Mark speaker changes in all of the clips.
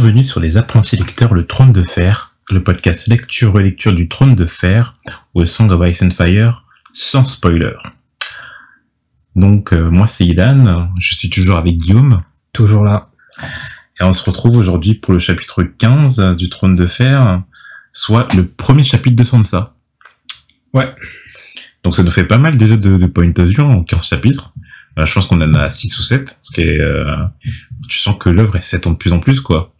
Speaker 1: Bienvenue sur Les Apprentis Lecteurs, le Trône de Fer, le podcast lecture-relecture du Trône de Fer au Song of Ice and Fire, sans spoiler. Donc, euh, moi c'est Idan, je suis toujours avec Guillaume.
Speaker 2: Toujours là.
Speaker 1: Et on se retrouve aujourd'hui pour le chapitre 15 du Trône de Fer, soit le premier chapitre de Sansa.
Speaker 2: Ouais.
Speaker 1: Donc ça nous fait pas mal déjà de, de point of view en 15 chapitres. Euh, je pense qu'on en a 6 ou 7, ce qui est... euh, tu sens que l'œuvre s'étend de plus en plus, quoi.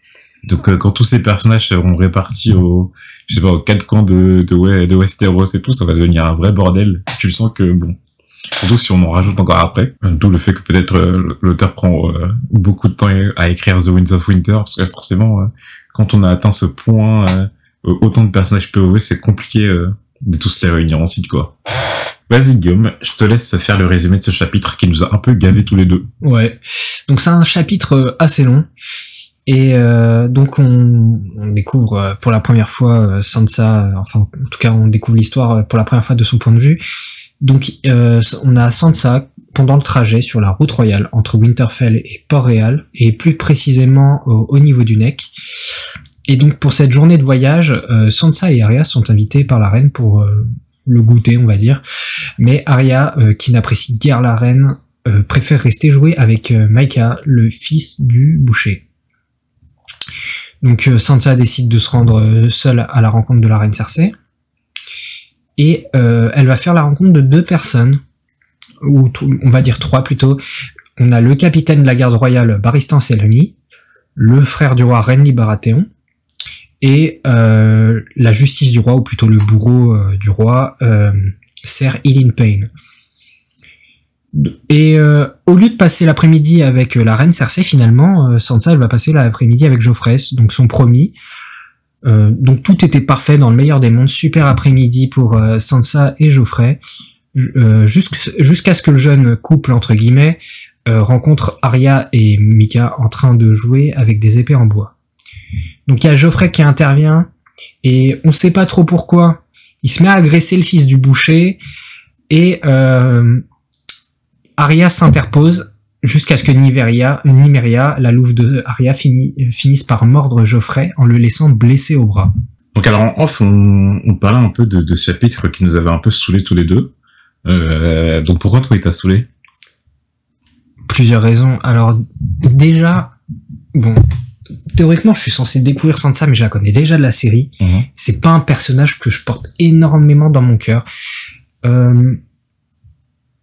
Speaker 1: Donc euh, quand tous ces personnages seront répartis aux, je sais pas, aux quatre coins de, de, de Westeros et tout, ça va devenir un vrai bordel. Tu le sens que, bon... Surtout si on en rajoute encore après. Euh, D'où le fait que peut-être euh, l'auteur prend euh, beaucoup de temps à écrire The Winds of Winter, parce que forcément, quand on a atteint ce point, autant de personnages POV, c'est compliqué de tous les réunir ensuite, quoi. Vas-y Guillaume, je te laisse faire le résumé de ce chapitre qui nous a un peu gavé tous les deux.
Speaker 2: Ouais. Donc c'est un chapitre assez long. Et euh, donc on, on découvre euh, pour la première fois euh, Sansa, euh, enfin en tout cas on découvre l'histoire pour la première fois de son point de vue. Donc euh, on a Sansa pendant le trajet sur la route royale entre Winterfell et Port-Réal, et plus précisément au, au niveau du Neck. Et donc pour cette journée de voyage, euh, Sansa et Arya sont invités par la reine pour le goûter, on va dire. Mais Arya, qui n'apprécie guère la reine, préfère rester jouer avec Maika, le fils du boucher. Donc euh, Sansa décide de se rendre euh, seule à la rencontre de la reine Cersei. Et euh, elle va faire la rencontre de deux personnes, ou on va dire trois plutôt. On a le capitaine de la garde royale Baristan Selmy, le frère du roi Renly Baratheon, et la justice du roi, ou plutôt le bourreau du roi, Ser Ilyn Payne. Et euh, au lieu de passer l'après-midi avec euh, la reine Cersei, finalement, euh, Sansa elle va passer l'après-midi avec Geoffrey, donc son promis. Euh, donc tout était parfait dans le meilleur des mondes, super après-midi pour euh, Sansa et Geoffrey, jusqu'- jusqu'à ce que le jeune couple entre guillemets rencontre Arya et Mika en train de jouer avec des épées en bois. Donc il y a Geoffrey qui intervient et on sait pas trop pourquoi. Il se met à agresser le fils du boucher et euh, Arya s'interpose jusqu'à ce que Niveria, Nymeria, la louve de Arya, fini- finisse par mordre Geoffrey en le laissant blessé au bras.
Speaker 1: Donc alors en off, on, on parlait un peu de, de ce chapitre qui nous avait un peu saoulé tous les deux. Euh, donc pourquoi toi il t'a saoulé?
Speaker 2: Plusieurs raisons. Alors déjà, bon, théoriquement je suis censé découvrir Sansa, mais je la connais déjà de la série. C'est pas un personnage que je porte énormément dans mon cœur. Euh,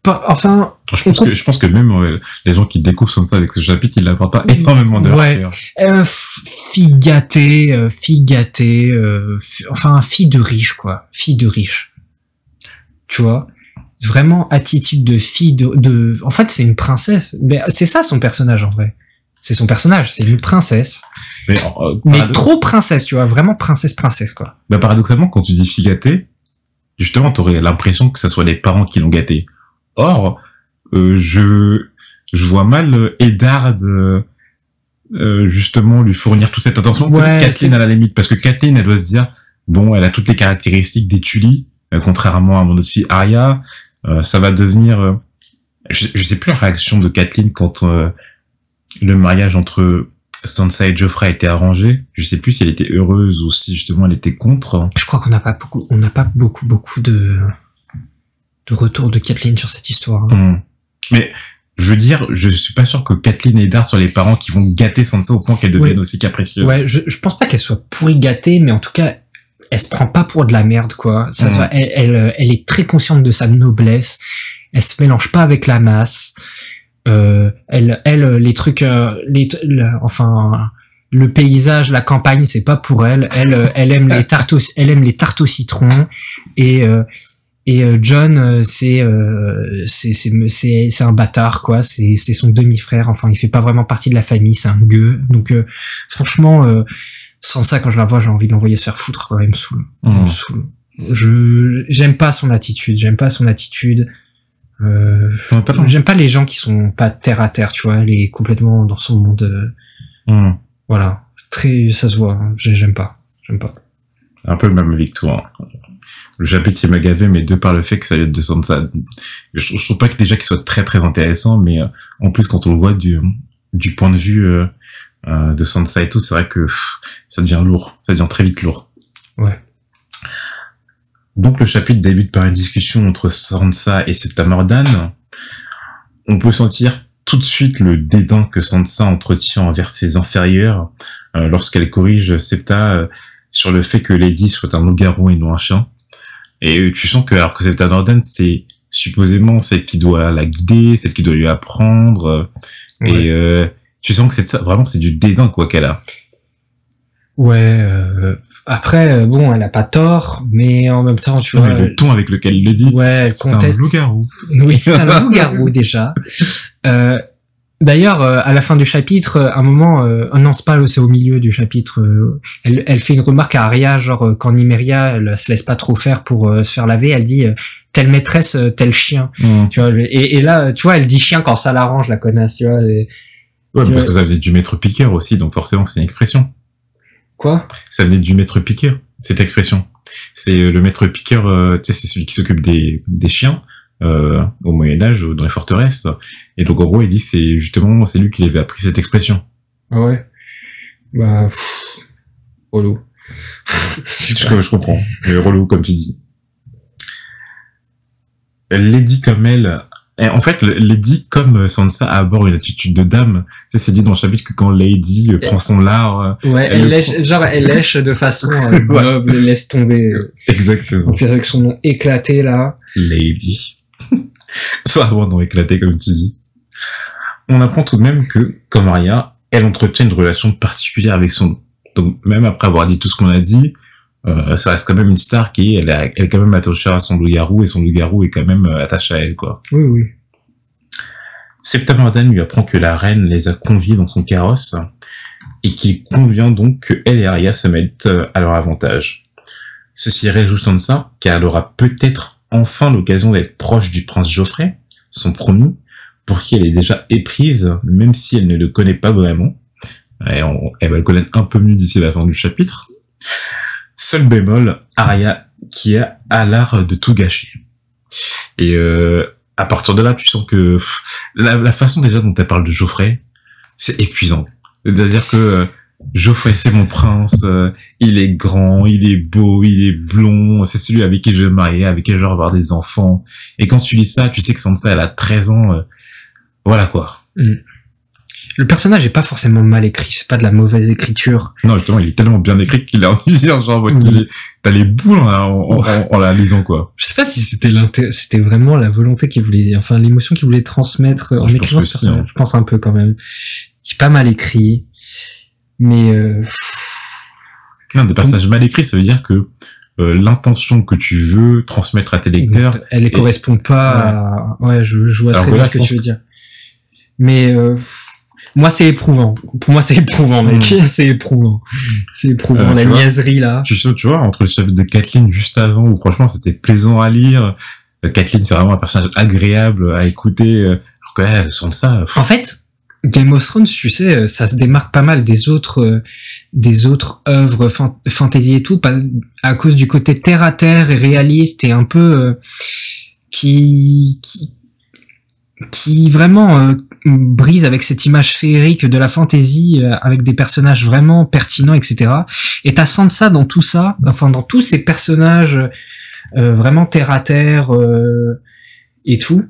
Speaker 2: pas- enfin,
Speaker 1: Je pense que je pense que même euh, les gens qui découvrent Sansa avec ce chapitre, ils l'apportent pas énormément de
Speaker 2: Ouais. Euh, fille gâtée, euh, fille gâtée, euh, enfin fille de riche quoi, fille de riche. Tu vois, vraiment attitude de fille de, de... en fait c'est une princesse. Mais c'est ça son personnage en vrai. C'est son personnage, c'est une princesse,
Speaker 1: Mais, euh,
Speaker 2: mais
Speaker 1: paradox-
Speaker 2: trop princesse, tu vois, vraiment princesse princesse quoi.
Speaker 1: bah, paradoxalement, quand tu dis fille gâtée, justement, t'aurais l'impression que ce soit les parents qui l'ont gâtée. Or, euh, je je vois mal euh, Eddard euh, euh, justement lui fournir toute cette attention.
Speaker 2: Ouais,
Speaker 1: Kathleen à la limite, parce que Kathleen, elle doit se dire, bon, elle a toutes les caractéristiques des Tully, euh, contrairement à mon autre fille Arya. Euh, ça va devenir, euh, je, je sais plus la réaction de Kathleen quand euh, le mariage entre Sansa et Geoffrey a été arrangé. Je sais plus si elle était heureuse ou si justement elle était contre.
Speaker 2: Je crois qu'on n'a pas beaucoup, on n'a pas beaucoup beaucoup de de retour de Kathleen sur cette histoire.
Speaker 1: Hum. Mais je veux dire, je suis pas sûr que Kathleen et Eddard soient les parents qui vont gâter Sansa au point qu'elle devienne
Speaker 2: Ouais.
Speaker 1: aussi capricieuse.
Speaker 2: Ouais, je, je pense pas qu'elle soit pourri gâtée, mais en tout cas, elle se prend pas pour de la merde, quoi. Ça
Speaker 1: Mhm.
Speaker 2: soit, elle, elle, euh, elle est très consciente de sa noblesse. Elle se mélange pas avec la masse. Euh, elle, elle, euh, les trucs, euh, les, le- enfin, le paysage, la campagne, c'est pas pour elle. Elle, elle aime les tartes, au, elle aime les tartes au citron et euh, et euh, John, euh, c'est euh, c'est c'est un bâtard quoi. C'est c'est son demi-frère. Enfin, il fait pas vraiment partie de la famille. C'est un gueux. Donc euh, franchement, euh, sans ça, quand je la vois, j'ai envie de l'envoyer se faire foutre. Elle me saoule. Elle me saoule. Je j'aime pas son attitude. J'aime pas son attitude. Euh, j'aime pas les gens qui sont pas terre à terre. Tu vois, elle est complètement dans son monde.
Speaker 1: Hum.
Speaker 2: voilà, très, ça se voit. hein. J'ai- J'aime pas. J'aime pas.
Speaker 1: Un peu le même avec toi. hein. Le chapitre qui m'a gavé, mais de par le fait que ça vient de Sansa. Je, je trouve pas que déjà qu'il soit très très intéressant, mais euh, en plus quand on le voit du, du point de vue euh, euh, de Sansa et tout, c'est vrai que pff, ça devient lourd, ça devient très vite lourd.
Speaker 2: Ouais.
Speaker 1: Donc le chapitre débute par une discussion entre Sansa et Septa Mordan. On peut sentir tout de suite le dédain que Sansa entretient envers ses inférieurs euh, lorsqu'elle corrige Septa euh, sur le fait que Lady soit un loup-garou et non un chien. Et tu sens que alors que Septa Mordan c'est supposément celle qui doit la guider, celle qui doit lui apprendre, euh,
Speaker 2: Ouais.
Speaker 1: et euh, tu sens que c'est ça, vraiment c'est du dédain quoi qu'elle a.
Speaker 2: Ouais. euh, après, euh, bon, elle a pas tort, mais en même temps, tu vois.
Speaker 1: Ouais, le ton avec lequel il le dit.
Speaker 2: Ouais, elle
Speaker 1: c'est un
Speaker 2: conteste.
Speaker 1: loup-garou.
Speaker 2: Oui, c'est un loup-garou déjà. Euh, D'ailleurs, euh, à la fin du chapitre, euh, à un moment, euh, oh non, c'est pas, c'est au milieu du chapitre. euh, elle, elle fait une remarque à Arya, genre euh, quand Nymeria, elle se laisse pas trop faire pour euh, se faire laver, elle dit euh, telle maîtresse, tel chien.
Speaker 1: Mm.
Speaker 2: Tu vois, et, et là, tu vois, elle dit chien quand ça l'arrange, la connasse, tu vois. et-
Speaker 1: Ouais,
Speaker 2: Tu
Speaker 1: parce
Speaker 2: vois-
Speaker 1: que ça venait du maître piqueur aussi, donc forcément c'est une expression.
Speaker 2: Quoi?
Speaker 1: Ça venait du maître piqueur, cette expression. C'est le maître piqueur, euh, tu sais, c'est celui qui s'occupe des, des chiens euh, au Moyen Âge, ou dans les forteresses. Et donc en gros, il dit que c'est justement c'est lui qui avait appris cette expression.
Speaker 2: Ah ouais. Bah, pff, relou.
Speaker 1: Je, je comprends. Mais relou, comme tu dis. Lady comme elle, et en fait, Lady comme Sansa a d'abord une attitude de dame. Tu sais, c'est dit dans le chapitre que quand Lady euh, prend son lard, euh,
Speaker 2: Ouais,
Speaker 1: Elle
Speaker 2: elle
Speaker 1: le
Speaker 2: lèche, genre, elle lèche de façon euh,
Speaker 1: Ouais.
Speaker 2: noble, elle laisse tomber.
Speaker 1: exactement.
Speaker 2: Puis avec son nom éclaté, là.
Speaker 1: Lady. Soit avant d'en éclater, comme tu dis. On apprend tout de même que, comme Arya, elle entretient une relation particulière avec son loup. Donc, même après avoir dit tout ce qu'on a dit, euh, ça reste quand même une star qui, elle, a- elle est quand même attachée à son loup-garou, et son loup-garou est quand même euh, attaché à elle, quoi.
Speaker 2: Oui, oui.
Speaker 1: Septa Mordan lui apprend que la reine les a conviés dans son carrosse, et qu'il convient donc que elle et Arya se mettent euh, à leur avantage. Ceci réjouit Sansa, car elle aura peut-être enfin l'occasion d'être proche du prince Geoffrey, son promis, pour qui elle est déjà éprise, même si elle ne le connaît pas vraiment. Et on- elle va le connaître un peu mieux d'ici la fin du chapitre. Seul bémol, Arya, qui a, a l'art de tout gâcher. Et euh, à partir de là, tu sens que la, la façon déjà dont elle parle de Geoffrey, c'est épuisant. C'est-à-dire que euh, Geoffrey, c'est mon prince, euh, il est grand, il est beau, il est blond, c'est celui avec qui je vais me marier, avec qui je vais avoir des enfants. Et quand tu lis ça, tu sais que Sansa, elle a 13 ans. euh, voilà quoi.
Speaker 2: Le personnage est pas forcément mal écrit, c'est pas de la mauvaise écriture.
Speaker 1: Non, justement, il est tellement bien écrit qu'il est en usine, genre, est- t'as les boules en, en- en- en la lisant, quoi.
Speaker 2: Je sais pas si c'était c'était vraiment la volonté qu'il voulait, enfin l'émotion qu'il voulait transmettre en
Speaker 1: je
Speaker 2: écrivant ce personnage.
Speaker 1: hein.
Speaker 2: Je pense un peu quand même. Il est pas mal écrit, mais euh,
Speaker 1: Non, des personnages mal écrits, ça veut dire que euh, l'intention que tu veux transmettre à tes lecteurs,
Speaker 2: elle ne correspond pas à... Ouais, je, je vois
Speaker 1: Alors
Speaker 2: très bien ce que tu veux dire. Mais euh, moi, c'est éprouvant. Pour moi, c'est éprouvant, mec. C'est éprouvant. C'est éprouvant,
Speaker 1: Euh,
Speaker 2: la niaiserie, là.
Speaker 1: tu sais, tu vois, entre le chapitre de Kathleen juste avant, où franchement c'était plaisant à lire, euh, Kathleen c'est vraiment un personnage agréable à écouter, euh, alors que là, sans ça, pff,
Speaker 2: En fait, Game of Thrones, tu sais, euh, ça se démarque pas mal des autres, euh, des autres œuvres fan- fantasy et tout, à cause du côté terre à terre et réaliste et un peu euh, qui, qui, qui vraiment euh, brise avec cette image féerique de la fantasy, avec des personnages vraiment pertinents, etc. Et t'as Sansa dans tout ça, enfin dans tous ces personnages vraiment terre à terre et tout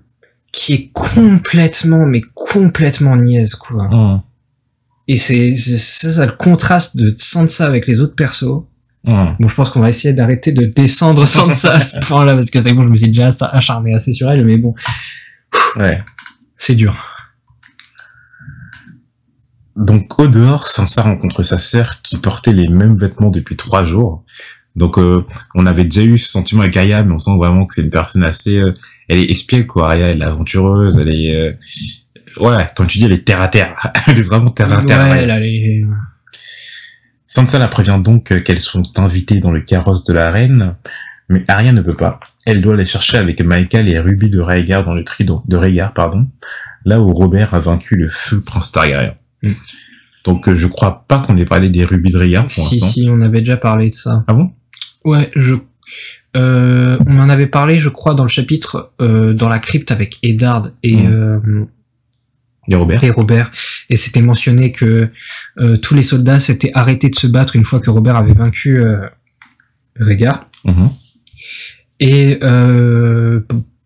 Speaker 2: qui est complètement, mais complètement niaise, quoi.
Speaker 1: hum,
Speaker 2: Et c'est c'est ça, ça, le contraste de Sansa avec les autres persos.
Speaker 1: hum.
Speaker 2: Bon, je pense qu'on va essayer d'arrêter de descendre Sansa à ce point-là, parce que c'est bon, je me suis déjà acharné assez sur elle, mais bon,
Speaker 1: ouais.
Speaker 2: c'est dur.
Speaker 1: Donc au dehors, Sansa rencontre sa sœur qui portait les mêmes vêtements depuis trois jours. Donc euh, on avait déjà eu ce sentiment avec Arya, mais on sent vraiment que c'est une personne assez... euh, elle est espiègle quoi, Arya, elle est aventureuse, elle est... euh, ouais, comme tu dis, elle est terre à terre. elle est vraiment terre à terre.
Speaker 2: ouais, elle a les-
Speaker 1: Sansa la prévient donc qu'elles sont invitées dans le carrosse de la reine, mais Arya ne peut pas. Elle doit aller chercher avec Maïka les rubis de Rhaegar dans le trident de Rhaegar, pardon, là où Robert a vaincu le feu prince Targaryen.
Speaker 2: Mm.
Speaker 1: Donc euh, je crois pas qu'on ait parlé des rubis de Rhaegar pour
Speaker 2: Si,
Speaker 1: l'instant.
Speaker 2: si, on avait déjà parlé de ça.
Speaker 1: Ah bon?
Speaker 2: Ouais, je... Euh, on en avait parlé, je crois, dans le chapitre euh, dans la crypte avec Eddard et
Speaker 1: Mhm.
Speaker 2: euh,
Speaker 1: Et Robert.
Speaker 2: et Robert, et c'était mentionné que euh, tous les soldats s'étaient arrêtés de se battre une fois que Robert avait vaincu euh, Rhaegar,
Speaker 1: Mhm.
Speaker 2: et euh,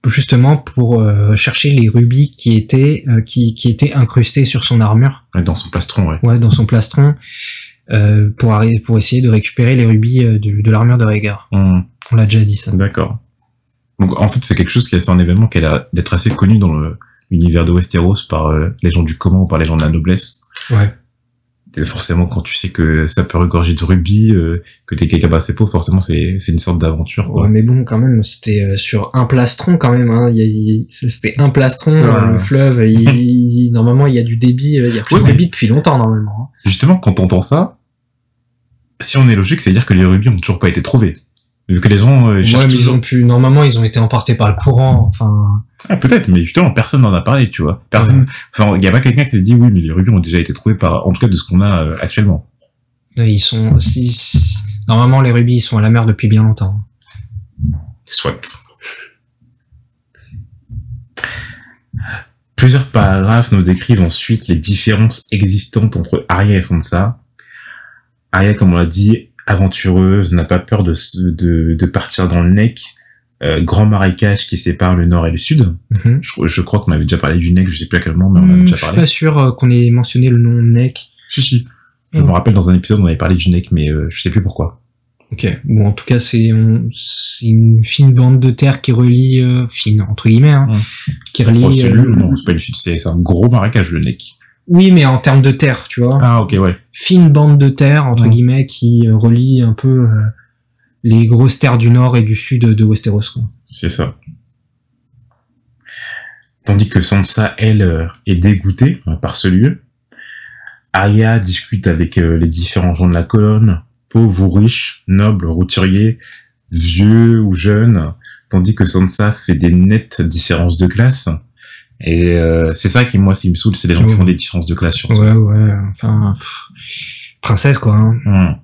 Speaker 2: justement pour euh, chercher les rubis qui étaient euh, qui, qui étaient incrustés sur son armure,
Speaker 1: Dans son plastron, ouais.
Speaker 2: ouais, dans son plastron, euh, pour pour essayer de récupérer les rubis euh, de l'armure de Rhaegar.
Speaker 1: Mhm.
Speaker 2: On l'a déjà dit ça.
Speaker 1: D'accord. Donc en fait, c'est quelque chose qui est un événement qui a l'air d'être assez connu dans l'univers de Westeros par euh, les gens du commun ou par les gens de la noblesse.
Speaker 2: Ouais.
Speaker 1: Et forcément, quand tu sais que ça peut regorger de rubis, euh, que t'es quelqu'un assez pauvre, forcément, c'est c'est une sorte d'aventure.
Speaker 2: Ouais, mais bon, quand même, c'était sur un plastron quand même. Hein. C'était un plastron,
Speaker 1: Ouais.
Speaker 2: euh, le fleuve. il- normalement, il y a du débit. Il y a plus
Speaker 1: Ouais,
Speaker 2: de débit depuis longtemps normalement. hein.
Speaker 1: Justement, quand t'entends ça, si on est logique, c'est dire que les rubis ont toujours pas été trouvés. Vu que les gens euh,
Speaker 2: Ouais,
Speaker 1: cherchent
Speaker 2: mais ils ont pu. Normalement, ils ont été emportés par le courant. Enfin,
Speaker 1: Ah, peut-être, mais justement, personne n'en a parlé, tu vois. Personne... Enfin, il y a pas quelqu'un qui s'est dit, oui, mais les rubis ont déjà été trouvés par... En tout cas, de ce qu'on a euh, actuellement.
Speaker 2: ils sont. Si, si- normalement, les rubis ils sont à la mer depuis bien longtemps.
Speaker 1: Soit. Plusieurs paragraphes nous décrivent ensuite les différences existantes entre Arya et Sansa. Arya, comme on l'a dit, aventureuse, n'a pas peur de, de, de partir dans le Neck, euh, grand marécage qui sépare le nord et le sud.
Speaker 2: Mhm.
Speaker 1: Je, je crois qu'on avait déjà parlé du Neck, je sais plus à quel moment, mais on en a
Speaker 2: Hmm,
Speaker 1: déjà
Speaker 2: je suis
Speaker 1: parlé.
Speaker 2: pas sûr euh, qu'on ait mentionné le nom Neck.
Speaker 1: Si, si. Je me rappelle dans un épisode, on avait parlé du Neck, mais euh, je sais plus pourquoi.
Speaker 2: Ok. Bon, en tout cas, c'est une fine bande de terre qui relie euh, fine entre guillemets, hein, qui relie.
Speaker 1: Oh, c'est
Speaker 2: euh,
Speaker 1: non, c'est pas une sud, c'est c'est un gros marécage, le Neck.
Speaker 2: Oui, mais en termes de terre, tu vois.
Speaker 1: Ah, ok, ouais.
Speaker 2: Fine bande de terre, entre
Speaker 1: Ouais.
Speaker 2: guillemets, qui euh, relie un peu euh, les grosses terres du nord et du sud de Westeros.
Speaker 1: C'est ça. Tandis que Sansa, elle, euh, est dégoûtée euh, par ce lieu. Arya discute avec les différents gens de la colonne, pauvres ou riches, nobles, routuriers, vieux ou jeunes, tandis que Sansa fait des nettes différences de classe. Et euh, c'est ça qui, moi, ce qui me saoule, c'est les gens qui font des différences de classe surtout.
Speaker 2: Ouais, ouais, enfin, pff, princesse quoi. Hein.
Speaker 1: Hum.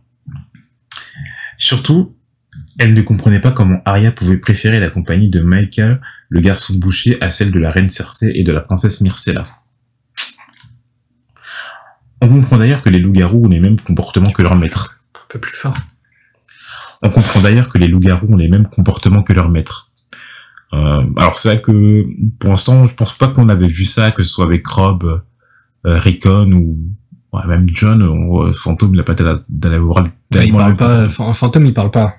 Speaker 1: Surtout, elle ne comprenait pas comment Arya pouvait préférer la compagnie de Michael, le garçon boucher, à celle de la reine Cersei et de la princesse Myrcella. On comprend d'ailleurs que les loups-garous ont les mêmes comportements que leur maître.
Speaker 2: Un peu plus fort.
Speaker 1: On comprend d'ailleurs que les loups-garous ont les mêmes comportements que leur maître. Euh, alors c'est vrai que pour l'instant, je pense pas qu'on avait vu ça, que ce soit avec Rob, euh, Rickon ou ouais, même John, on, euh, Fantôme, il a pas d'aller voir
Speaker 2: Ouais, il parle
Speaker 1: le
Speaker 2: pas, Fan- fantôme, il parle pas.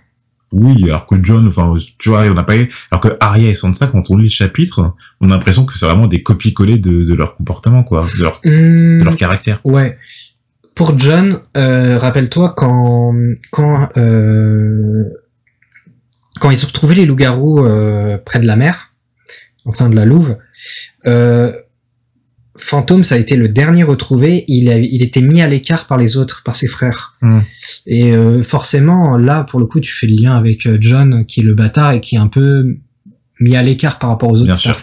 Speaker 1: Oui, alors que John, enfin, tu vois, on n'a pas, alors que Arya et Sansa, quand on lit le chapitre, on a l'impression que c'est vraiment des copies-collées de, de leur comportement, quoi, de leur,
Speaker 2: Hmm,
Speaker 1: de leur caractère.
Speaker 2: Ouais. Pour John, euh, rappelle-toi quand quand euh, quand ils ont retrouvé les loups-garous euh, près de la mer, enfin de la Louve, euh, Fantôme, ça a été le dernier retrouvé. Il a, il était mis à l'écart par les autres, par ses frères.
Speaker 1: Hmm.
Speaker 2: Et euh, forcément, là, pour le coup, tu fais le lien avec euh, John, qui est le bâtard et qui est un peu mis à l'écart par rapport aux autres
Speaker 1: Bien sûr.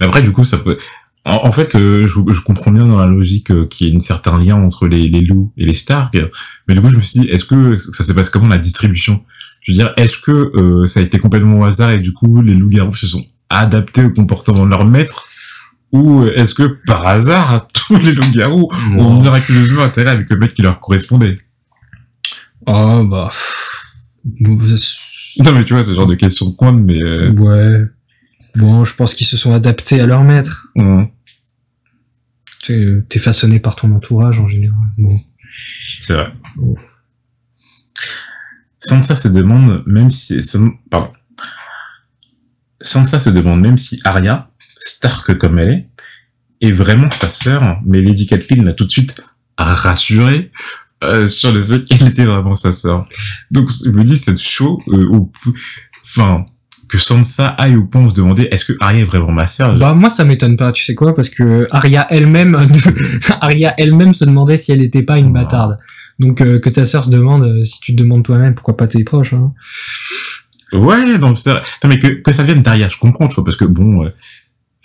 Speaker 1: Mais après, du coup, ça peut, en, en fait, euh, je, je comprends bien dans la logique euh, qu'il y a un certain lien entre les, les loups et les Stark, mais du coup, je me suis dit, est-ce que ça se passe comment la distribution? Je veux dire, est-ce que euh, ça a été complètement au hasard et du coup, les loups-garous se sont adaptés au comportement de leur maître? Ou est-ce que par hasard, tous les loups-garous ont miraculeusement intérêt avec le mec qui leur correspondait?
Speaker 2: Oh, bah.
Speaker 1: Non, mais tu vois, ce genre de question de coin, mais... Euh...
Speaker 2: Ouais. Bon, je pense qu'ils se sont adaptés à leur maître.
Speaker 1: hum,
Speaker 2: T'es façonné par ton entourage en général. Bon.
Speaker 1: C'est vrai. Sansa se demande même si... Pardon. Sansa se demande même si Arya, Stark comme elle est, est vraiment sa sœur, mais Lady Catelyn l'a tout de suite rassurée euh, sur le fait qu'elle était vraiment sa sœur. Donc je me dis, c'est chaud, euh, enfin, que Sansa aille au point de se demander est-ce que Arya est vraiment ma sœur
Speaker 2: Bah moi ça m'étonne pas, tu sais quoi, parce que Arya elle-même, Arya elle-même se demandait si elle n'était pas une
Speaker 1: Oh.
Speaker 2: bâtarde. Donc euh, que ta sœur se demande, euh, si tu te demandes toi-même, pourquoi pas tes proches. Hein.
Speaker 1: Ouais, c'est vrai. Non, mais que, que ça vienne d'Arya, je comprends, tu vois, parce que bon, euh,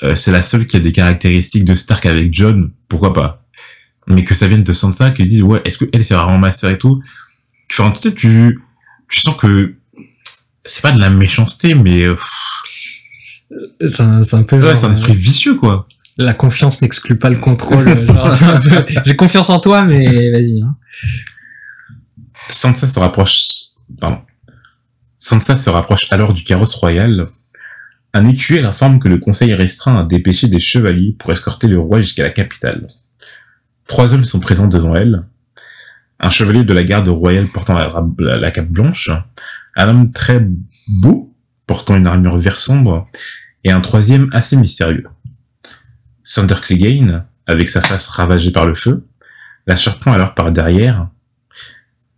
Speaker 1: euh, c'est la seule qui a des caractéristiques de Stark avec John, pourquoi pas. Mais que ça vienne de Sansa, qui disent, ouais, est-ce que elle, c'est vraiment ma sœur et tout. Enfin, tu sais, tu, tu sens que c'est pas de la méchanceté, mais euh,
Speaker 2: C'est un, un peu.
Speaker 1: ouais, c'est un esprit vicieux, quoi.
Speaker 2: La confiance n'exclut pas le contrôle. peu- J'ai confiance en toi, mais vas-y. hein.
Speaker 1: Sansa se rapproche, pardon. Sansa se rapproche alors du carrosse royal. Un écuyer informe que le conseil restreint a dépêché des chevaliers pour escorter le roi jusqu'à la capitale. Trois hommes sont présents devant elle. Un chevalier de la garde royale portant la- la cape blanche, un homme très beau portant une armure vert sombre, et un troisième assez mystérieux. Sander Clegane, avec sa face ravagée par le feu, la surprend alors par derrière,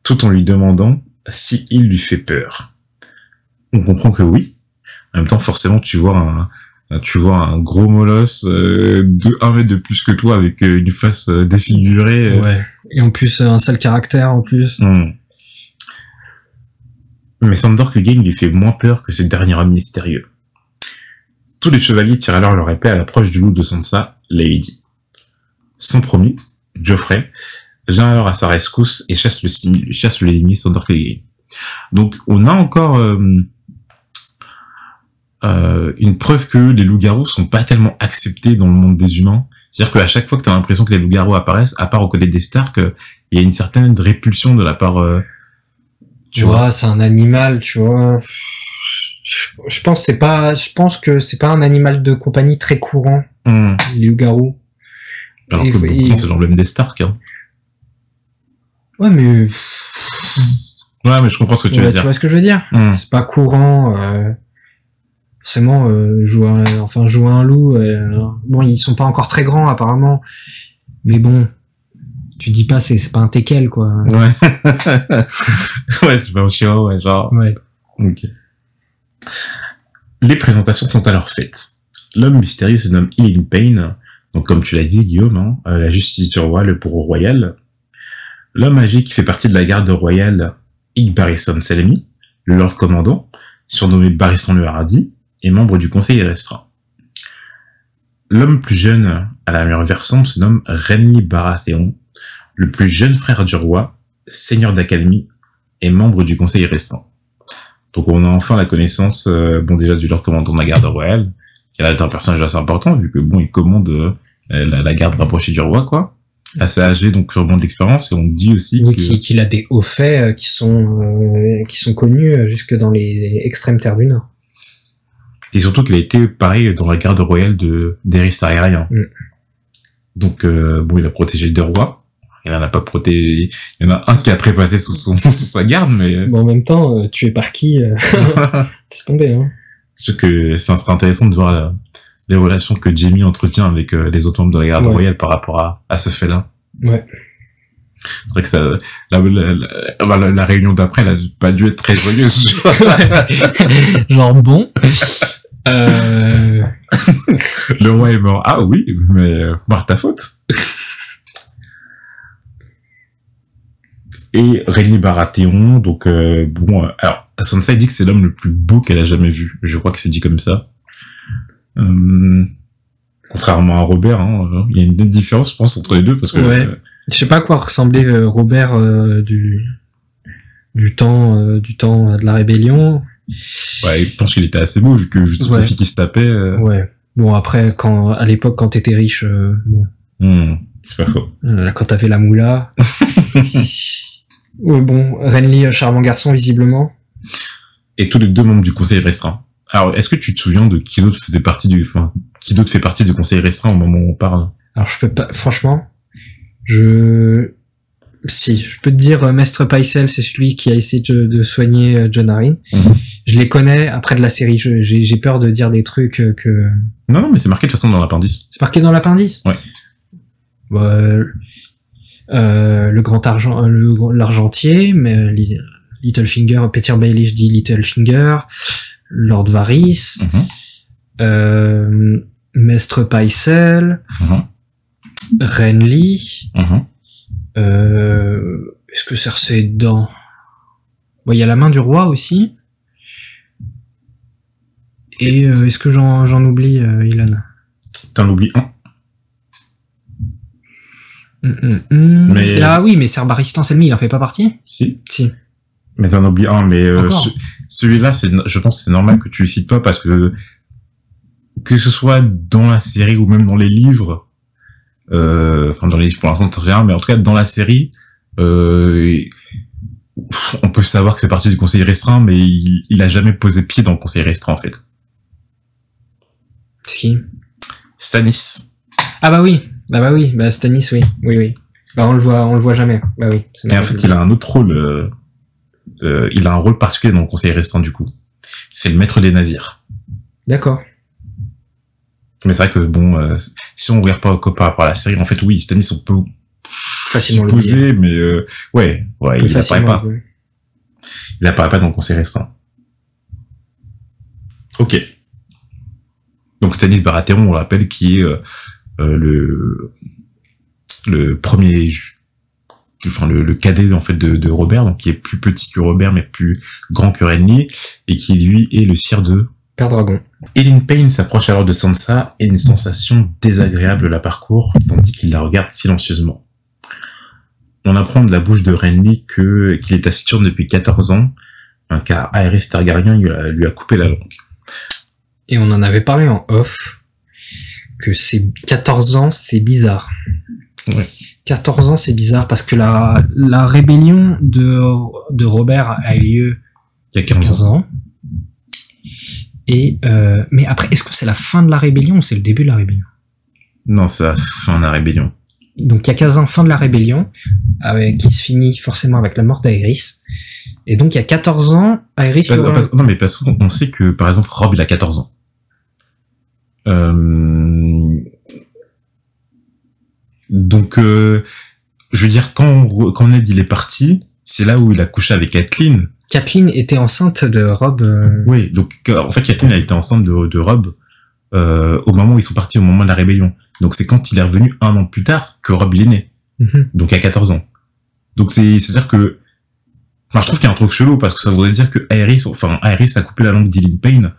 Speaker 1: tout en lui demandant si il lui fait peur. On comprend que oui. En même temps, forcément, tu vois un, tu vois un gros molosse euh, de un mètre de plus que toi avec euh, une face euh, défigurée.
Speaker 2: Ouais. Et en plus, un sale caractère en plus.
Speaker 1: Hmm. Mais Sandor Clegane lui fait moins peur que ce dernier homme mystérieux. Tous les chevaliers tirent alors leur épée à l'approche du loup de Sansa, Lady. Son premier, Geoffrey, vient alors à sa rescousse et chasse le chasse Clegane. Donc on a encore euh, euh, une preuve que les loups-garous sont pas tellement acceptés dans le monde des humains. C'est-à-dire qu'à chaque fois que tu as l'impression que les loups-garous apparaissent, à part au côté des Stark, euh, il y a une certaine répulsion de la part... euh,
Speaker 2: Tu
Speaker 1: vois,
Speaker 2: c'est un animal, tu vois. Je, pense que c'est pas, je pense que c'est pas un animal de compagnie très courant,
Speaker 1: Hmm.
Speaker 2: les loups-garous.
Speaker 1: Alors
Speaker 2: Et-
Speaker 1: que
Speaker 2: et-
Speaker 1: c'est l'emblème des Stark. Hein.
Speaker 2: Ouais, mais
Speaker 1: Ouais, mais je comprends ce que tu
Speaker 2: ouais,
Speaker 1: veux
Speaker 2: tu
Speaker 1: dire.
Speaker 2: vois ce que je veux dire?
Speaker 1: Hmm.
Speaker 2: C'est pas courant. Euh, forcément, euh, jouer, un- enfin jouer un loup. euh, bon, ils sont pas encore très grands apparemment, mais bon, tu dis pas c'est pas un teckel quoi.
Speaker 1: Ouais. ouais, c'est pas un chien, ouais, genre.
Speaker 2: Ouais.
Speaker 1: Ok. Les présentations sont alors faites. L'homme mystérieux se nomme Eileen Payne, donc comme tu l'as dit Guillaume, hein, euh, la justice du roi, le bourreau royal. L'homme magique fait partie de la garde royale Igbarison Selmy, le Lord Commandant, surnommé Barristan le Hardy, et membre du conseil restreint. L'homme plus jeune à la vert sombre se nomme Renly Baratheon, le plus jeune frère du roi, seigneur d'académie et membre du conseil restreint. Donc on a enfin la connaissance, euh, bon déjà du Lord Commandant de la garde royale, qui d'être un personnage assez important vu que bon il commande euh, la, la garde rapprochée du roi quoi, assez âgé donc sûrement de l'expérience et on dit aussi
Speaker 2: Oui, qu'il a des hauts faits euh, qui sont euh, qui sont connus euh, jusque dans les extrêmes terres du Nord.
Speaker 1: et surtout qu'il a été pareil dans la garde royale de d'Eris Targaryen.
Speaker 2: Mm.
Speaker 1: Donc euh, bon il a protégé deux rois. Il en a pas protégé. Il y en a un qui a trépassé sous son sous sa garde mais
Speaker 2: Bon, en même temps, euh, tué par qui euh, Laisse tomber. Hein.
Speaker 1: Je trouve que ça serait intéressant de voir la- les relations que Jamie entretient avec euh, les autres membres de la garde
Speaker 2: Ouais.
Speaker 1: royale par rapport à, à ce fait-là.
Speaker 2: Ouais.
Speaker 1: C'est vrai que ça, la, la, la- bah, la- la réunion d'après, elle a pas dû être très joyeuse.
Speaker 2: Genre bon. Euh...
Speaker 1: Le roi est mort. Ah oui, mais euh, par ta faute. Et Renly Baratheon, donc euh, bon, euh, alors Sansa dit que c'est l'homme le plus beau qu'elle a jamais vu. Je crois que c'est dit comme ça. Euh, contrairement à Robert, hein, euh, il y a une différence, je pense, entre les deux parce que
Speaker 2: Ouais.
Speaker 1: euh,
Speaker 2: Je sais pas à quoi ressemblait euh, Robert euh, du du temps euh, du temps de la rébellion.
Speaker 1: ouais, je pense qu'il était assez beau vu que toutes
Speaker 2: Ouais.
Speaker 1: les filles qui se tapaient.
Speaker 2: Ouais. Bon après quand à l'époque quand t'étais riche, euh, bon,
Speaker 1: hmm, c'est pas faux.
Speaker 2: euh, quand t'avais la moula. ouais, bon, Renly, euh, charmant garçon visiblement.
Speaker 1: Et tous les deux membres du conseil restreint. Alors, est-ce que tu te souviens de qui d'autre faisait partie du, enfin, qui d'autre fait partie du conseil restreint au moment où on parle?
Speaker 2: Alors je peux pas, franchement, je, si, je peux te dire, euh, Maître Paisel, c'est celui qui a essayé de, de soigner euh, John Arryn.
Speaker 1: Mhm.
Speaker 2: Je les connais après de la série. J'ai peur de dire des trucs euh, que
Speaker 1: Non, non, mais c'est marqué de toute façon dans l'appendice.
Speaker 2: c'est marqué dans l'appendice?
Speaker 1: Ouais.
Speaker 2: Euh, euh, le grand argent, euh, l'argentier, mais euh, Li- Littlefinger, Peter Bailey, je dis Littlefinger, Lord Varys,
Speaker 1: Mhm,
Speaker 2: euh, Maître Paisel,
Speaker 1: mhm,
Speaker 2: Renly.
Speaker 1: mhm.
Speaker 2: Euh, Est-ce que Cersei est dedans Bon, il y a la main du roi aussi. Et euh, est-ce que j'en j'en oublie, euh, Ilan
Speaker 1: T'en oublies un?
Speaker 2: Hum, hum, hum.
Speaker 1: Mais-
Speaker 2: Ah oui, mais Cerbaristan il en fait pas partie
Speaker 1: Si.
Speaker 2: Si.
Speaker 1: Mais t'en oublies un, mais euh, ce- celui-là, c'est, je pense que c'est normal que tu le cites pas parce que que ce soit dans la série ou même dans les livres, euh, enfin dans les livres pour l'instant c'est rien, mais en tout cas dans la série, euh, on peut savoir que c'est parti du conseil restreint, mais il, il a jamais posé pied dans le conseil restreint en fait.
Speaker 2: C'est qui?
Speaker 1: Stanis.
Speaker 2: Ah bah oui, bah bah oui, bah Stanis, oui, oui, oui. Bah on le voit, on le voit jamais. Bah oui.
Speaker 1: Et en fait, il a un autre rôle. euh, euh, il a un rôle particulier dans le conseil restreint du coup. C'est le maître des navires.
Speaker 2: D'accord.
Speaker 1: Mais c'est vrai que bon, euh, si on regarde pas par rapport à la série, en fait, oui, Stanis, on peut
Speaker 2: Facilement
Speaker 1: supposer, mais euh, ouais, ouais,
Speaker 2: Plus
Speaker 1: il apparaît pas. Il apparaît pas dans le conseil restreint. Ok. Donc Stanis Baratheon, on le rappelle, qui est le le premier, enfin le, le cadet en fait de, de Robert, donc qui est plus petit que Robert mais plus grand que Renly, et qui lui est le sire de
Speaker 2: Père Dragon.
Speaker 1: Eileen Payne s'approche alors de Sansa et une sensation désagréable la parcourt, tandis qu'il la regarde silencieusement. On apprend de la bouche de Renly que qu'il est taciturne depuis 14 ans, hein, car Aerys Targaryen lui a, lui a coupé la langue.
Speaker 2: Et on en avait parlé en off que c'est 14 ans, c'est bizarre.
Speaker 1: Ouais.
Speaker 2: 14 ans, c'est bizarre parce que la, la rébellion de, de Robert a eu lieu
Speaker 1: Il y a 15
Speaker 2: 15
Speaker 1: ans.
Speaker 2: ans. Et euh, mais après, est-ce que c'est la fin de la rébellion ou c'est le début de la rébellion?
Speaker 1: Non, c'est la fin de la rébellion.
Speaker 2: Donc il y a 15 ans, fin de la rébellion, avec, qui se finit forcément avec la mort d'Aerys. Et donc il y a 14 ans, aura-
Speaker 1: parce- non, mais parce qu'on on sait que, par exemple, Rob, il a 14 ans. Euh... Donc, euh, je veux dire, quand, on quand Ned il est parti, c'est là où il a couché avec Kathleen.
Speaker 2: Kathleen était enceinte de Rob. euh,
Speaker 1: Oui, donc en fait, Kathleen a été enceinte de, de Rob euh, au moment où ils sont partis, au moment de la rébellion. Donc c'est quand il est revenu un an plus tard que Rob il est né,
Speaker 2: mhm.
Speaker 1: donc à 14 ans. Donc c'est c'est à dire que, enfin, je trouve qu'il y a un truc chelou parce que ça voudrait dire que Aerys, enfin Aerys a coupé la langue d'Eileen Payne.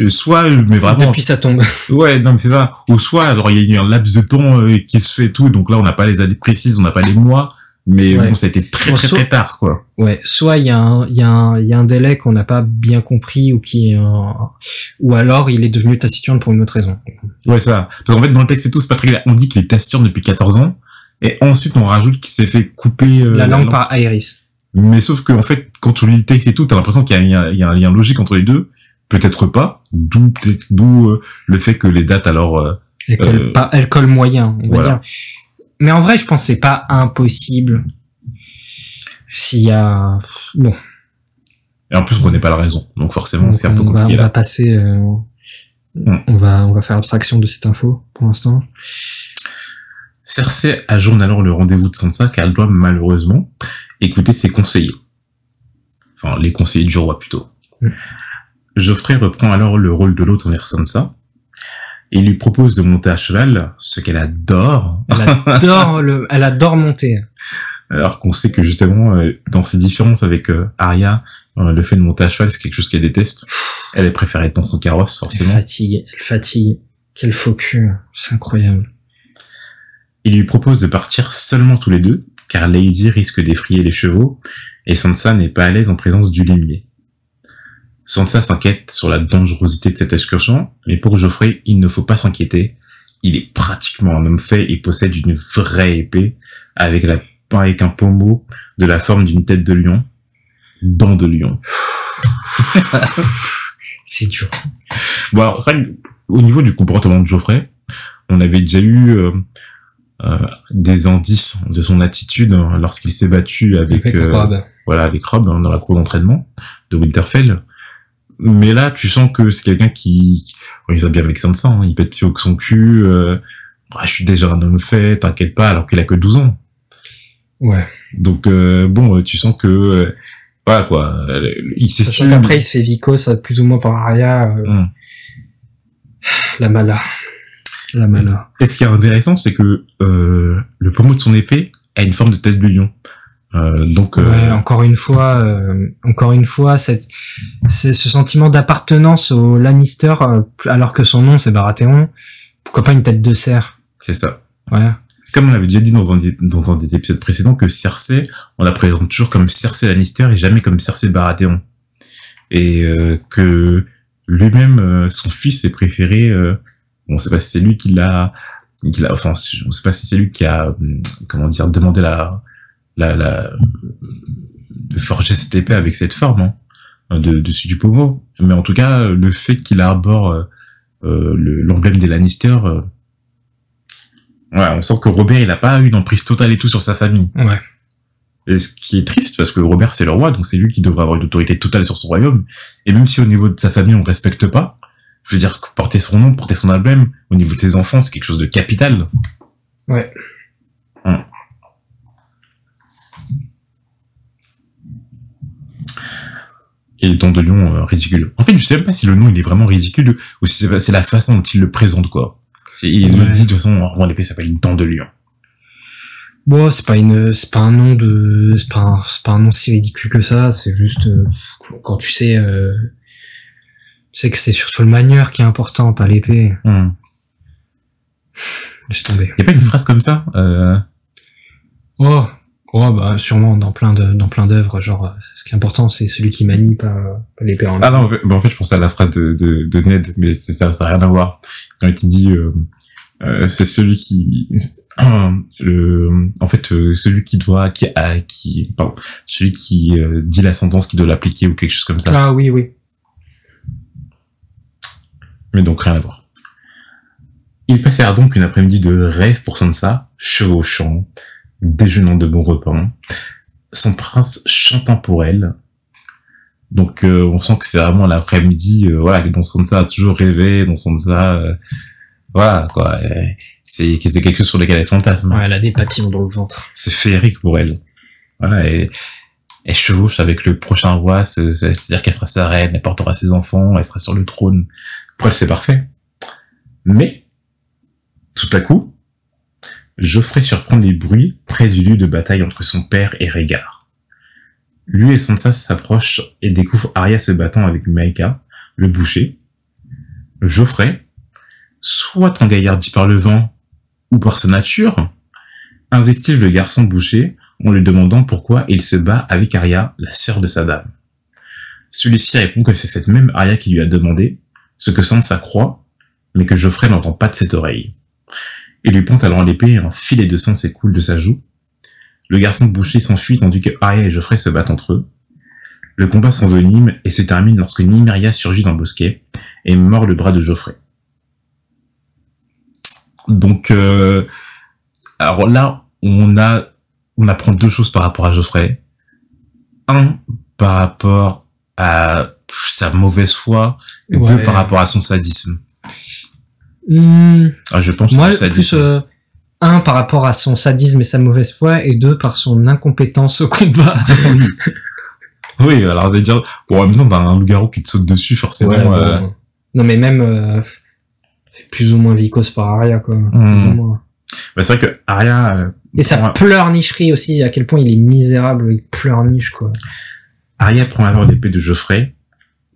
Speaker 1: Euh, Soit, euh, mais vraiment,
Speaker 2: Depuis sa tombe.
Speaker 1: ouais, non mais c'est ça. Ou soit, alors il y a eu un laps de temps euh, qui se fait et tout, donc là on n'a pas les années précises, on n'a pas les mois, mais
Speaker 2: Ouais.
Speaker 1: bon, ça a été très
Speaker 2: Bon,
Speaker 1: très
Speaker 2: soit-
Speaker 1: très tard, quoi.
Speaker 2: Ouais, soit il y a un, il y a un, il y a un délai qu'on n'a pas bien compris ou qui, est un- ou alors il est devenu taciturne pour une autre raison.
Speaker 1: Ouais, ça. Parce qu'en fait, dans le texte et tout, c'est pas très. On dit qu'il est taciturne depuis 14 ans, et ensuite on rajoute qu'il s'est fait couper euh,
Speaker 2: la langue par Aerys.
Speaker 1: Mais sauf que, en fait, quand tu lis le texte et tout, t'as l'impression qu'il y a un lien logique entre les deux. Peut-être pas. D'où, d'où euh, le fait que les dates, alors, euh,
Speaker 2: Elle colle
Speaker 1: Euh,
Speaker 2: pas, elle colle moyen, on va dire. Mais en vrai, je pense que c'est pas impossible. S'il y a, bon,
Speaker 1: et en plus, on connaît pas la raison. Donc, forcément, c'est un peu
Speaker 2: on va,
Speaker 1: compliqué,
Speaker 2: on va passer, euh,
Speaker 1: Hmm.
Speaker 2: on va, on va faire abstraction de cette info pour l'instant.
Speaker 1: Cersei ajourne alors le rendez-vous de Sansa, car elle doit, malheureusement, écouter ses conseillers. Enfin, les conseillers du roi, plutôt.
Speaker 2: Mm.
Speaker 1: Geoffrey reprend alors le rôle de l'autre envers Sansa, et lui propose de monter à cheval, ce qu'elle adore,
Speaker 2: Elle adore le, elle adore monter.
Speaker 1: Alors qu'on sait que justement, euh, dans ses différences avec euh, Arya, euh, le fait de monter à cheval, c'est quelque chose qu'elle déteste. Elle est préférée être dans son carrosse,
Speaker 2: Elle
Speaker 1: forcément.
Speaker 2: fatigue, elle fatigue. Quel faux cul. C'est incroyable.
Speaker 1: Il lui propose de partir seulement tous les deux, car Lady risque d'effrayer les chevaux, et Sansa n'est pas à l'aise en présence du limier. Sansa s'inquiète sur la dangerosité de cette excursion, mais pour Geoffrey, il ne faut pas s'inquiéter. Il est pratiquement un homme fait et possède une vraie épée, avec, la, avec un pommeau de la forme d'une tête de lion, dents de lion.
Speaker 2: C'est dur.
Speaker 1: Bon, alors, au niveau du comportement de Geoffrey, on avait déjà eu euh, euh, des indices de son attitude hein, lorsqu'il s'est battu avec,
Speaker 2: Avec
Speaker 1: euh,
Speaker 2: Rob.
Speaker 1: voilà, avec Rob hein, dans la cour d'entraînement de Winterfell. Mais là, tu sens que c'est quelqu'un qui, bon, il va bien avec Sansa, hein, il pète plus haut que son cul. Euh, Ouais, je suis déjà un homme fait, t'inquiète pas, alors qu'il a que 12 ans.
Speaker 2: Ouais.
Speaker 1: Donc euh, bon, euh, tu sens que euh, voilà quoi, euh, il
Speaker 2: Sachant
Speaker 1: s'estime.
Speaker 2: qu'après, il se fait vicos, plus ou moins par Arya. euh,
Speaker 1: Hum.
Speaker 2: La mala. La mala.
Speaker 1: Et ce qui est intéressant, c'est que euh, le pommeau de son épée a une forme de tête de lion. Euh, donc, euh,
Speaker 2: Ouais, encore une fois, euh, encore une fois, cette, c'est ce sentiment d'appartenance au Lannister, euh, alors que son nom c'est Baratheon. Pourquoi pas une tête de cerf?
Speaker 1: C'est ça.
Speaker 2: Ouais.
Speaker 1: Comme on l'avait déjà dit dans un, des- dans un des épisodes précédents, que Cersei, on la présente toujours comme Cersei Lannister et jamais comme Cersei Baratheon. Et euh, que lui-même, euh, son fils est préféré. Euh, on sait pas si c'est lui qui l'a, qui l'a. Enfin, on sait pas si c'est lui qui a, hum, comment dire, demandé la, la, la, de forger cette épée avec cette forme hein, de dessus du pommeau. Mais en tout cas, le fait qu'il arbore euh, euh, le- l'emblème des Lannister. euh, Ouais, on sent que Robert, il a pas une emprise totale et tout sur sa famille.
Speaker 2: Ouais.
Speaker 1: Et ce qui est triste, parce que Robert, c'est le roi, donc c'est lui qui devrait avoir une autorité totale sur son royaume. Et même si au niveau de sa famille, on ne respecte pas, je veux dire, porter son nom, porter son emblème, au niveau de ses enfants, c'est quelque chose de capital.
Speaker 2: Ouais.
Speaker 1: Hum. Et le don de lion, euh, ridicule. En fait, je sais même pas si le nom, il est vraiment ridicule, ou si c'est la façon dont il le présente, quoi. Il le dit de toute façon, en l'épée s'appelle dent de lion.
Speaker 2: Bon, c'est pas une, c'est pas un nom de, c'est pas un, c'est pas un nom si ridicule que ça. C'est juste euh, quand tu sais, euh, tu sais que c'est surtout le manieur qui est important, pas l'épée.
Speaker 1: Hum.
Speaker 2: Laisse tomber.
Speaker 1: Y a pas une phrase comme ça euh...
Speaker 2: Oh, oh bah sûrement dans plein de, dans plein d'œuvres. Genre, euh, ce qui est important, c'est celui qui manie, pas, pas l'épée en
Speaker 1: Ah non, bah, en fait, je pensais à la phrase de, de, de Ned, mais ça, ça n'a rien à voir. Quand il dit, euh, euh, c'est celui qui, le, en fait, euh, celui qui doit, qui, a, qui, pardon, celui qui dit la sentence qui doit l'appliquer ou quelque chose comme ça.
Speaker 2: Ah oui, oui.
Speaker 1: Mais donc rien à voir. Ils passèrent donc une après-midi de rêve pour Sansa, chevauchant, déjeunant de bons repas, son prince chantant pour elle. Donc euh, on sent que c'est vraiment l'après-midi, euh, voilà, dont Sansa a toujours rêvé, dont Sansa, euh, voilà quoi, c'est c'est quelque chose sur lequel elle fantasme.
Speaker 2: Ouais, elle a des papillons dans le ventre.
Speaker 1: C'est féerique pour elle. Voilà, et elle chevauche avec le prochain roi, c'est- c'est- c'est-à-dire qu'elle sera sa reine, elle portera ses enfants, elle sera sur le trône. Pour elle, c'est parfait. Mais, tout à coup, Geoffrey surprend les bruits près du lieu de bataille entre son père et Rhaegar. Lui et Sansa s'approchent et découvrent Arya se battant avec Maeka, le boucher. Geoffrey, soit engaillardi par le vent ou par sa nature, investige le garçon boucher en lui demandant pourquoi il se bat avec Arya, la sœur de sa dame. Celui-ci répond que c'est cette même Arya qui lui a demandé, ce que Sansa croit, mais que Geoffrey n'entend pas de cette oreille. Il lui pointe alors l'épée et un filet de sang s'écoule de sa joue. Le garçon boucher s'enfuit tandis que Arya et Geoffrey se battent entre eux. Le combat s'envenime et se termine lorsque Nymeria surgit dans le bosquet et mord le bras de Geoffrey. Donc, euh, alors là, on a, on apprend deux choses par rapport à Geoffrey. Un, par rapport à sa mauvaise foi. et
Speaker 2: Ouais.
Speaker 1: Deux, par rapport à son sadisme.
Speaker 2: Hmm,
Speaker 1: Ah, je pense
Speaker 2: moi,
Speaker 1: que sadisme.
Speaker 2: plus euh, un par rapport à son sadisme et sa mauvaise foi, et deux par son incompétence au combat.
Speaker 1: oui, alors je vais dire, bon, en même temps, t'as un loup-garou qui te saute dessus, forcément.
Speaker 2: Ouais, bon.
Speaker 1: euh,
Speaker 2: Non, mais même euh, plus ou moins vicose par Arya, quoi.
Speaker 1: Bah, c'est vrai que Arya, euh,
Speaker 2: Et sa
Speaker 1: prend-
Speaker 2: pleurnicherie aussi, à quel point il est misérable, il pleurniche, quoi.
Speaker 1: Arya prend alors l'épée de Geoffrey,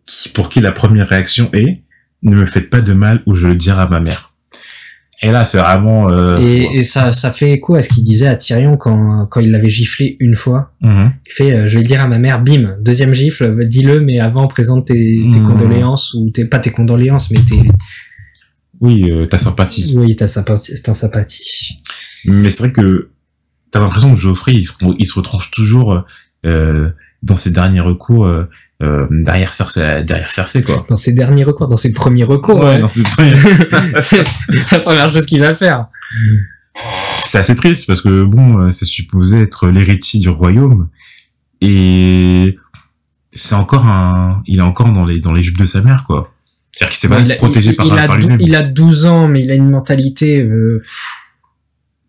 Speaker 1: qui, pour qui la première réaction est, ne me faites pas de mal ou je le dirai à ma mère. Et là, c'est vraiment, euh,
Speaker 2: Et, et ça, ça fait écho à ce qu'il disait à Tyrion quand, quand il l'avait giflé une fois.
Speaker 1: Mhm.
Speaker 2: Il fait, euh, je vais le dire à ma mère, bim, deuxième gifle, euh, dis-le, mais avant, présente tes, tes
Speaker 1: Mhm.
Speaker 2: condoléances, ou tes, pas tes condoléances, mais tes,
Speaker 1: oui, euh, ta sympathie.
Speaker 2: oui, ta sympathie, c'est un sympathie.
Speaker 1: Mais c'est vrai que t'as l'impression que Geoffrey, il se, il se retranche toujours euh, dans ses derniers recours euh, derrière Cersei, derrière Cersei quoi.
Speaker 2: Dans ses derniers recours, dans ses premiers recours, ouais.
Speaker 1: dans ses derniers-
Speaker 2: c'est la première chose qu'il va faire.
Speaker 1: c'est assez triste parce que bon, euh, c'est supposé être l'héritier du royaume et c'est encore un, il est encore dans les dans les jupes de sa mère quoi. C'est-à-dire qu'il s'est pas
Speaker 2: il, a,
Speaker 1: protégé
Speaker 2: il-
Speaker 1: par,
Speaker 2: il a
Speaker 1: par lui-même.
Speaker 2: il a 12 ans, mais il a une mentalité... euh, pff.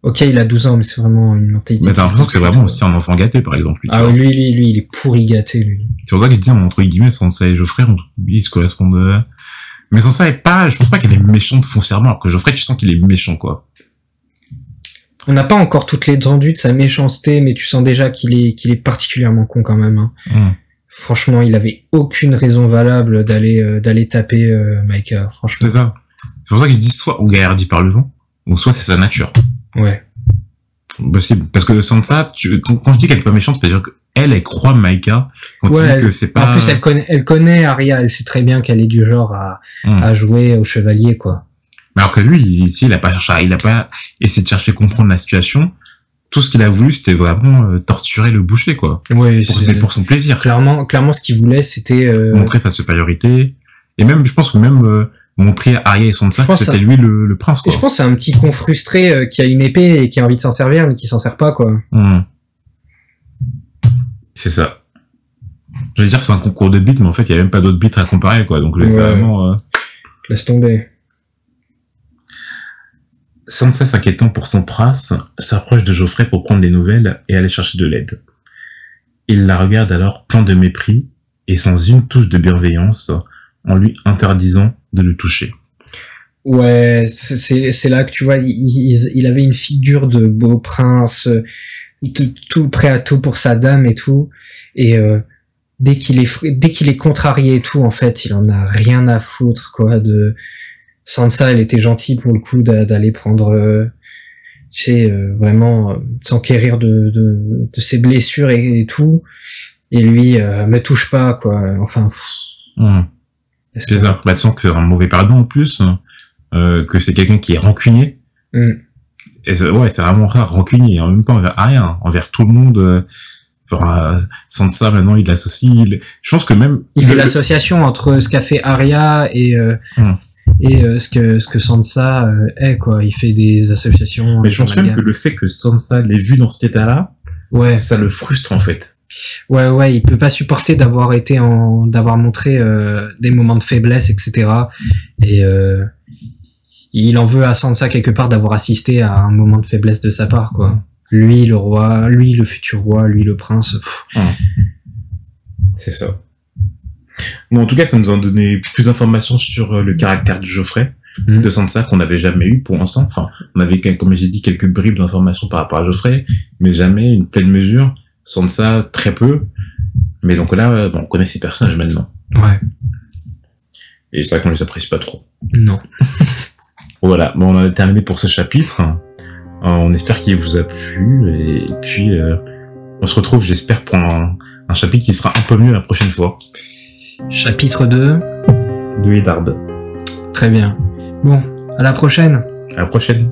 Speaker 2: Ok, il a 12 ans, mais c'est vraiment une mentalité...
Speaker 1: Mais t'as l'impression que c'est vraiment aussi un enfant gâté par exemple. lui,
Speaker 2: Ah lui, lui, lui, il est pourri gâté, lui.
Speaker 1: C'est pour ça que je dis entre guillemets Sansa et Geoffrey, on, ils se correspondent. euh. Mais Sansa est pas, je pense pas qu'elle est méchante foncièrement, alors que Geoffrey, tu sens qu'il est méchant quoi.
Speaker 2: On n'a pas encore toutes les étendues de sa méchanceté, mais tu sens déjà qu'il est, qu'il est particulièrement con quand même. hein. Franchement, il avait aucune raison valable d'aller, euh, d'aller taper euh, Maïka. Franchement,
Speaker 1: C'est ça. C'est pour ça que je dis soit on gaillardit par le vent, ou soit c'est sa nature.
Speaker 2: Ouais.
Speaker 1: Possible. Parce que Sansa, tu, quand je dis qu'elle est pas méchante, c'est-à-dire elle, elle croit Maïka quand
Speaker 2: Ouais,
Speaker 1: dit que c'est pas.
Speaker 2: En plus, elle connaît, elle connaît Arya, elle sait très bien qu'elle est du genre à,
Speaker 1: Hmm.
Speaker 2: à jouer au chevalier, quoi.
Speaker 1: Mais alors que lui, il, tu il a pas cherché, il a pas essayé de chercher à comprendre la situation. Tout ce qu'il a voulu, c'était vraiment euh, torturer le boucher, quoi.
Speaker 2: Oui,
Speaker 1: Pour, mais pour son plaisir.
Speaker 2: clairement, clairement, ce qu'il voulait, c'était. euh,
Speaker 1: Montrer sa supériorité. Et même, je pense que même euh, montrer à Arya et Sansa que c'était lui le, le prince,
Speaker 2: Et je pense que c'est un petit con frustré euh, qui a une épée et qui a envie de s'en servir, mais qui s'en sert pas, quoi.
Speaker 1: Hmm. C'est ça. Je veux dire, c'est un concours de beats, mais en fait, il y a même pas d'autres beats à comparer, quoi. Donc,
Speaker 2: Ouais.
Speaker 1: vraiment... euh,
Speaker 2: Laisse tomber.
Speaker 1: Sansa s'inquiétant pour son prince, s'approche de Geoffrey pour prendre des nouvelles et aller chercher de l'aide. Il la regarde alors plein de mépris et sans une touche de bienveillance, en lui interdisant de le toucher.
Speaker 2: Ouais, c'est- là que tu vois, il, il- il avait une figure de beau prince, euh, de- tout prêt à tout pour sa dame et tout, et euh, dès qu'il est dès qu'il est contrarié et tout, en fait, il en a rien à foutre quoi. De Sansa, elle était gentille pour le coup d'a- d'aller prendre, euh, tu sais, euh, vraiment euh, s'enquérir de, de de ses blessures et, et tout, et lui, euh, me touche pas quoi. Enfin, pff,
Speaker 1: Hmm. C'est ça. Bah, tu sens que c'est un mauvais pardon en plus, euh, que c'est quelqu'un qui est rancunier.
Speaker 2: Hmm.
Speaker 1: Et ouais, c'est vraiment rare, rancunier. En même temps, envers rien, envers tout le monde. Euh, genre, euh, Sansa, maintenant, il l'associe. il- Je pense que même...
Speaker 2: Il fait l'association entre ce qu'a fait Arya et euh,
Speaker 1: Hum.
Speaker 2: et euh, ce que ce que Sansa est quoi. Il fait des associations.
Speaker 1: Mais je pense même que le fait que Sansa l'ait vu dans cet état-là,
Speaker 2: ouais
Speaker 1: ça le frustre en fait.
Speaker 2: Ouais ouais il peut pas supporter d'avoir été en d'avoir montré euh, des moments de faiblesse etc. Et euh, il en veut à Sansa quelque part d'avoir assisté à un moment de faiblesse de sa part quoi. Lui le roi, lui le futur roi, lui le prince. pff.
Speaker 1: C'est ça. Bon, en tout cas, ça nous a donné plus d'informations sur euh, le caractère de Geoffrey,
Speaker 2: Mm.
Speaker 1: de Sansa, qu'on n'avait jamais eu pour l'instant. Enfin, on avait, comme j'ai dit, quelques bribes d'informations par rapport à Geoffrey, mais jamais une pleine mesure. Sansa, très peu. Mais donc là, euh, bon, on connaît ces personnages maintenant.
Speaker 2: Ouais
Speaker 1: Et c'est vrai qu'on les apprécie pas trop.
Speaker 2: non.
Speaker 1: Bon, Voilà, bon, on en a terminé pour ce chapitre. Euh, on espère qu'il vous a plu. Et, puis, euh, on se retrouve, j'espère, pour un, un chapitre qui sera un peu mieux la prochaine fois.
Speaker 2: Chapitre 2.
Speaker 1: De Eddard.
Speaker 2: Très bien. Bon à la prochaine.
Speaker 1: À la prochaine.